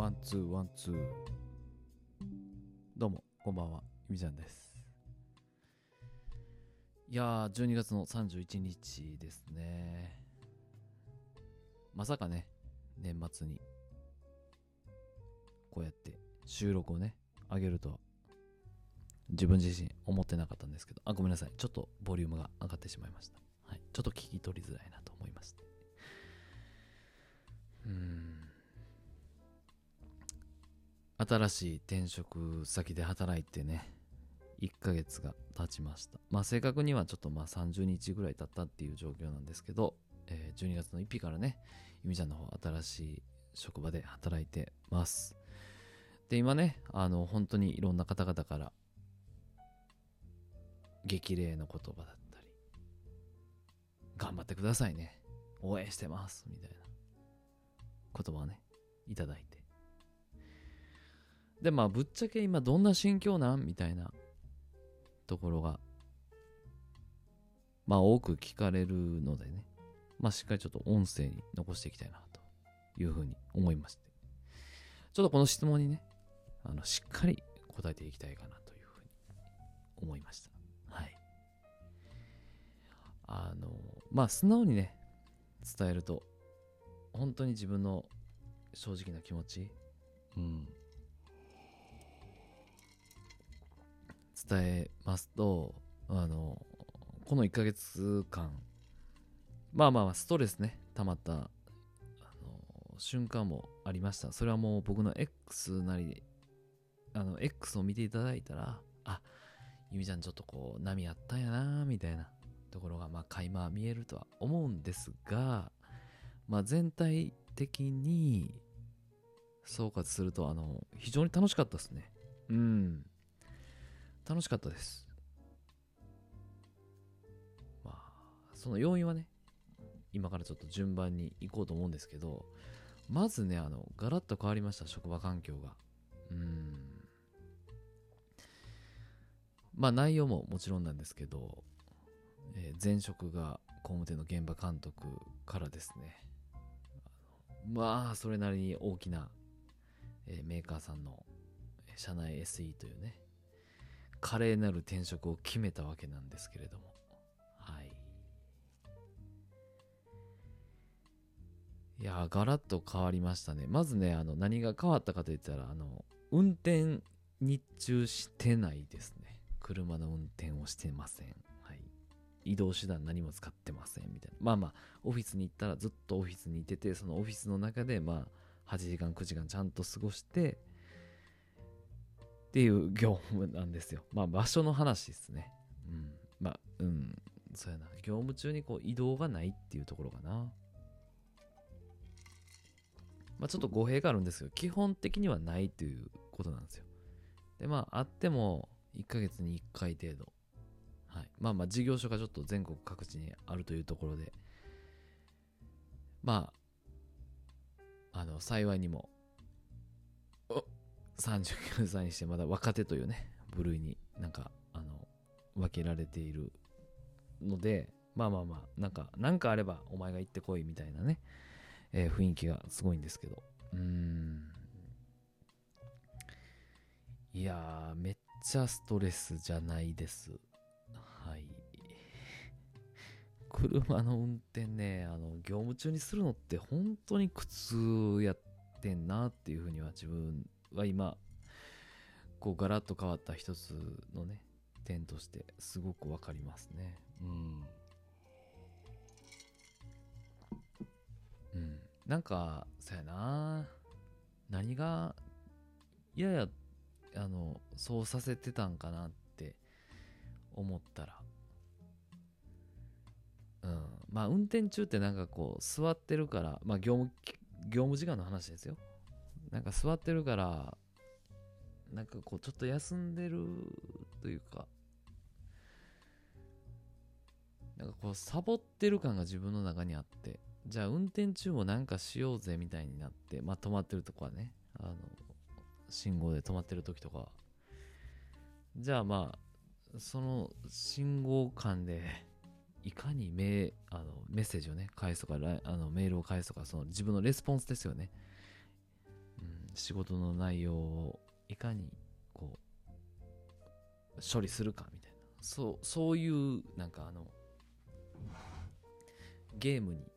one two one two。どうもこんばんはゆみちゃんです。いやー12月の31日ですね。まさかね年末にこうやって収録をね上げるとは自分自身思ってなかったんですけど。あごめんなさい。ちょっとボリュームが上がってしまいました。はい。ちょっと聞き取りづらいなと思いまして。うん。新しい転職先で働いてね1ヶ月が経ちました。まあ正確にはちょっとまあ30日ぐらい経ったっていう状況なんですけど、えー12月の1日からねゆみちゃんの方新しい職場で働いてます。で今ねあの本当にいろんな方々から激励の言葉だったり頑張ってくださいね。応援してます。みたいな言葉をねいただいて。でまあぶっちゃけ今どんな心境なん？みたいな。ところが。まあ多く聞かれるのでね。まあしっかりちょっと音声に残していきたいなというふうに思いまして。ちょっとこの質問にねあのしっかり答えていきたいかなというふうに思いました。はい。あのまあ素直にね伝えると本当に自分の正直な気持ちうん。伝えますとあのこの1ヶ月間まあまあまあストレスね溜まったあの瞬間もありました。それはもう僕の X なりあの X を見ていただいたらあゆみちゃんちょっとこう波あったんやなみたいなところがまあ垣間見えるとは思うんですがまあ全体的に総括するとあの非常に楽しかったですね。うん。楽しかったです。まあその要因はね今からちょっと順番に行こうと思うんですけどまずねあのガラッと変わりました職場環境が。うん。まあ内容ももちろんなんですけど、えー前職が工務店の現場監督からですね。まあそれなりに大きな、えーメーカーさんの社内 SE というね華麗なる転職を決めたわけなんですけれども。はい。いやガラッと変わりましたね。まずねあの何が変わったかといったらあの運転日中してないですね。車の運転をしてません。はい。移動手段何も使ってませんみたいな。まあまあオフィスに行ったらずっとオフィスにいててそのオフィスの中でまあ8時間9時間ちゃんと過ごしてっていう業務なんですよ。まあ場所の話ですね。うん。まあうん。そうやな。業務中にこう移動がないっていうところかな。まあちょっと語弊があるんですけど基本的にはないということなんですよ。でまああっても1ヶ月に1回程度。はい、まあまあ事業所がちょっと全国各地にあるというところで。まああの幸いにも39歳にしてまだ若手というね部類になんかあの分けられているのでまあまあまあなんかなんかあればお前が行ってこいみたいなね、えー雰囲気がすごいんですけど。うーん。いやーめっちゃストレスじゃないです。はい。車の運転ね、あの、業務中にするのって本当に苦痛やってんなっていうふうには自分は今、こうガラッと変わった一つのね、点としてすごくわかりますね。うん。うん。なんか、そうやな。何が、やや、あの、そうさせてたんかなって思ったらうんまあ運転中ってなんかこう座ってるからまあ業務業務時間の話ですよなんか座ってるからなんかこうちょっと休んでるというかなんかこうサボってる感が自分の中にあってじゃあ運転中もなんかしようぜみたいになってまあ止まってるとこはねあの信号で止まってる時とか。じゃあまあその信号間でいかにメあのメッセージをね返すとかあのメールを返すとかその自分のレスポンスですよね、仕事の内容をいかにこう処理するかみたいな。そうそういうなんかあのゲームに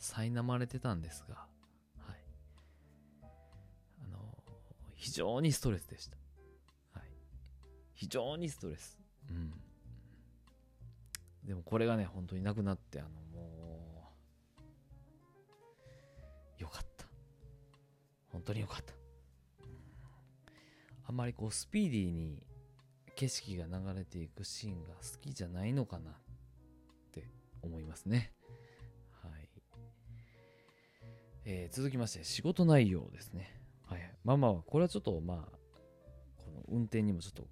苛まれてたんですが、はい、あの非常にストレスでした、はい、非常にストレス、うん、でもこれがね本当になくなってあの当によかったあんまりこうスピーディーに景色が流れていくシーンが好きじゃないのかなって思いますねはいえー、続きまして仕事内容ですね。はい。まあまあ、これはちょっとまあ、この運転にもちょっと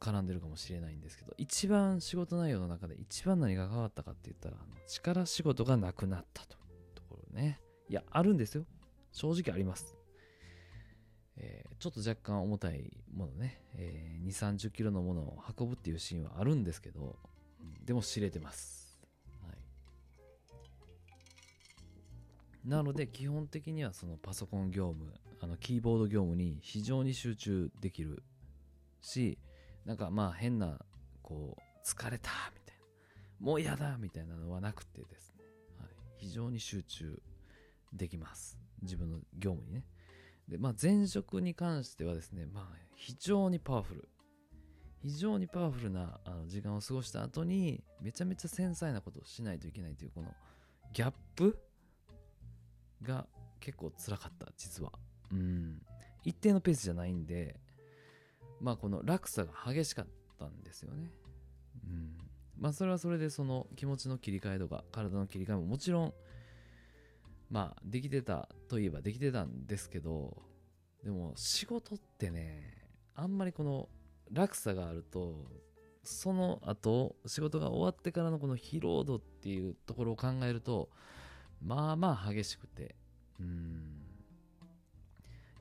絡んでるかもしれないんですけど、一番仕事内容の中で一番何が変わったかって言ったら、あの力仕事がなくなったとところね。いや、あるんですよ。正直あります。えー、ちょっと若干重たいものね、えー、2、30キロのものを運ぶっていうシーンはあるんですけど、でも知れてます。なので基本的にはそのパソコン業務あのキーボード業務に非常に集中できるしなんかまあ変なこう疲れたみたいなもう嫌だみたいなのはなくてですね、はい、非常に集中できます。自分の業務にねでまあ前職に関してはですねまあ非常にパワフル。非常にパワフルなあの時間を過ごした後にめちゃめちゃ繊細なことをしないといけないというこのギャップ？が結構辛かった実は。うん。一定のペースじゃないんでまあこの落差が激しかったんですよね。うん。まあそれはそれでその気持ちの切り替えとか体の切り替えももちろんまあできてたといえばできてたんですけどでも仕事ってねあんまりこの落差があるとその後仕事が終わってからのこの疲労度っていうところを考えるとまあまあ激しくて、うん。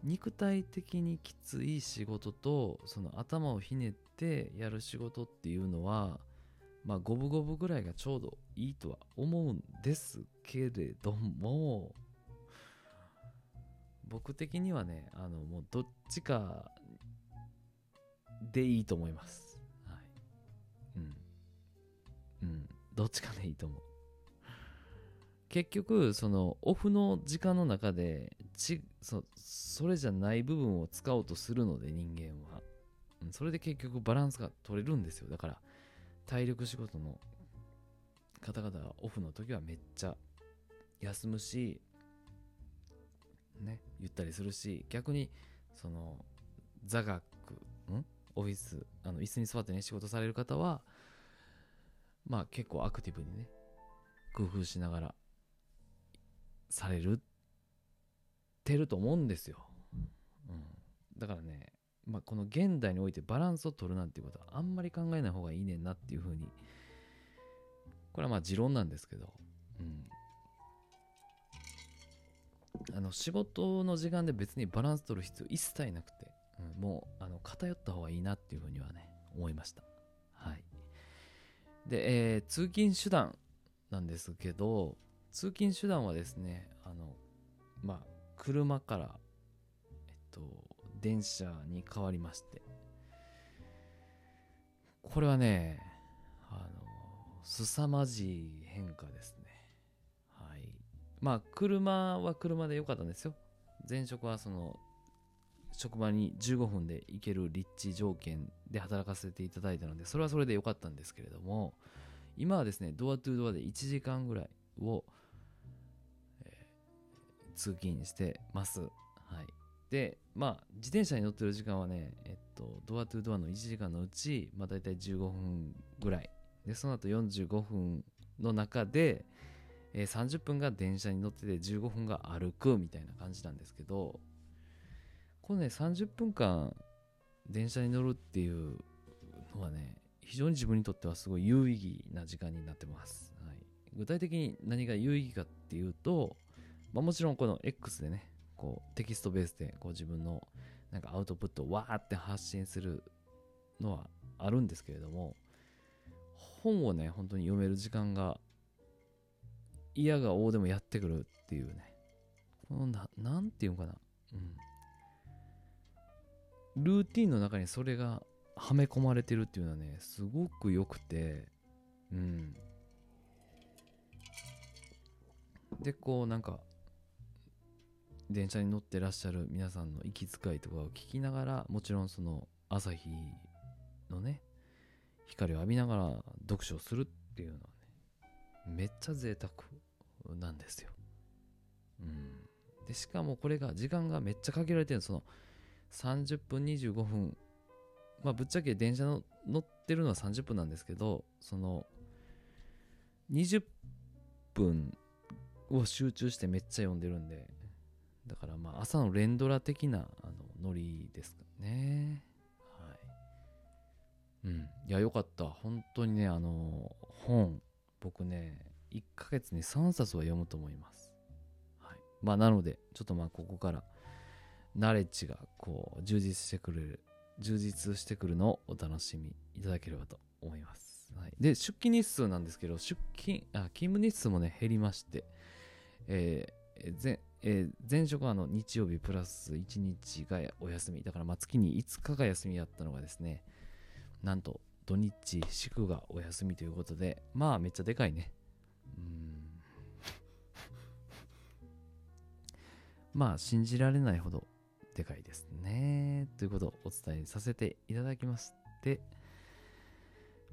肉体的にきつい仕事と、その頭をひねってやる仕事っていうのは、まあ五分五分ぐらいがちょうどいいとは思うんですけれども、僕的にはね、あの、もうどっちかでいいと思います。はい。うん。うん。どっちかでいいと思う。結局そのオフの時間の中でちそそれじゃない部分を使おうとするので人間はそれで結局バランスが取れるんですよだから体力仕事の方々はオフの時はめっちゃ休むしねゆったりするし逆にその座学ん？オフィスあの椅子に座ってね仕事される方はまあ結構アクティブにね工夫しながらされるてると思うんですよ、うん、だからね、まあ、この現代においてバランスを取るなんていうことはあんまり考えない方がいいねんなっていうふうにこれはまあ持論なんですけど、うん、あの仕事の時間で別にバランス取る必要一切なくて、うん、もうあの偏った方がいいなっていうふうにはね思いました。はい。で、えー、通勤手段なんですけど通勤手段はですねあのまあ車からえっと電車に変わりましてこれはねあの凄まじい変化ですねはいまあ車は車で良かったんですよ前職はその職場に15分で行ける立地条件で働かせていただいたのでそれはそれで良かったんですけれども今はですねドアトゥドアで1時間ぐらいをえ通勤してます。はい。で、まあ、自転車に乗ってる時間はね、えっと、ドアトゥドアの1時間のうち、まあ、大体15分ぐらい。で、その後45分の中で、えー、30分が電車に乗ってて15分が歩くみたいな感じなんですけど、このね、30分間電車に乗るっていうのはね、非常に自分にとってはすごい有意義な時間になってます。はい、具体的に何が有意義かっていうと、まあ、もちろんこの X でね、こうテキストベースでこう自分のなんかアウトプットをわーって発信するのはあるんですけれども、本をね、本当に読める時間が嫌が応でもやってくるっていうね、このな、なんていうのかな。うん、ルーティンの中にそれがはめ込まれてるっていうのはねすごく良くてうんでこうなんか電車に乗ってらっしゃる皆さんの息遣いとかを聞きながらもちろんその朝日のね光を浴びながら読書をするっていうのはねめっちゃ贅沢なんですよ。うん、でしかもこれが時間がめっちゃ限られてるその30分25分まあぶっちゃけ電車の乗ってるのは30分なんですけどその20分を集中してめっちゃ読んでるんでだからまあ朝の連ドラ的なあのノリですかね。はい。うん。いやよかった。本当にねあの本僕ね1ヶ月に3冊は読むと思います。はい。まあなのでちょっとまあここからナレッジがこう充実してくれる充実してくるのをお楽しみいただければと思います。はい、で、出勤日数なんですけど、出勤、あ、勤務日数もね、減りまして、えー、前、えー、前職はあの日曜日プラス1日がお休み。だからまあ月に5日が休みやったのがですね、なんと土日祝がお休みということで、まあめっちゃでかいね。うん。まあ信じられないほどでかいですね。ということをお伝えさせていただきまして、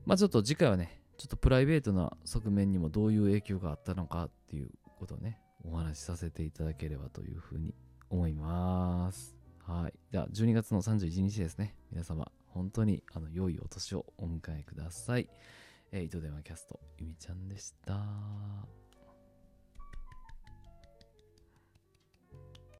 まあちょっと次回はね、ちょっとプライベートな側面にもどういう影響があったのかっていうことをね、お話しさせていただければというふうに思います。はい。では、12月の31日ですね。皆様、本当にあの良いお年をお迎えください。えー、糸電話キャスト、ゆみちゃんでした。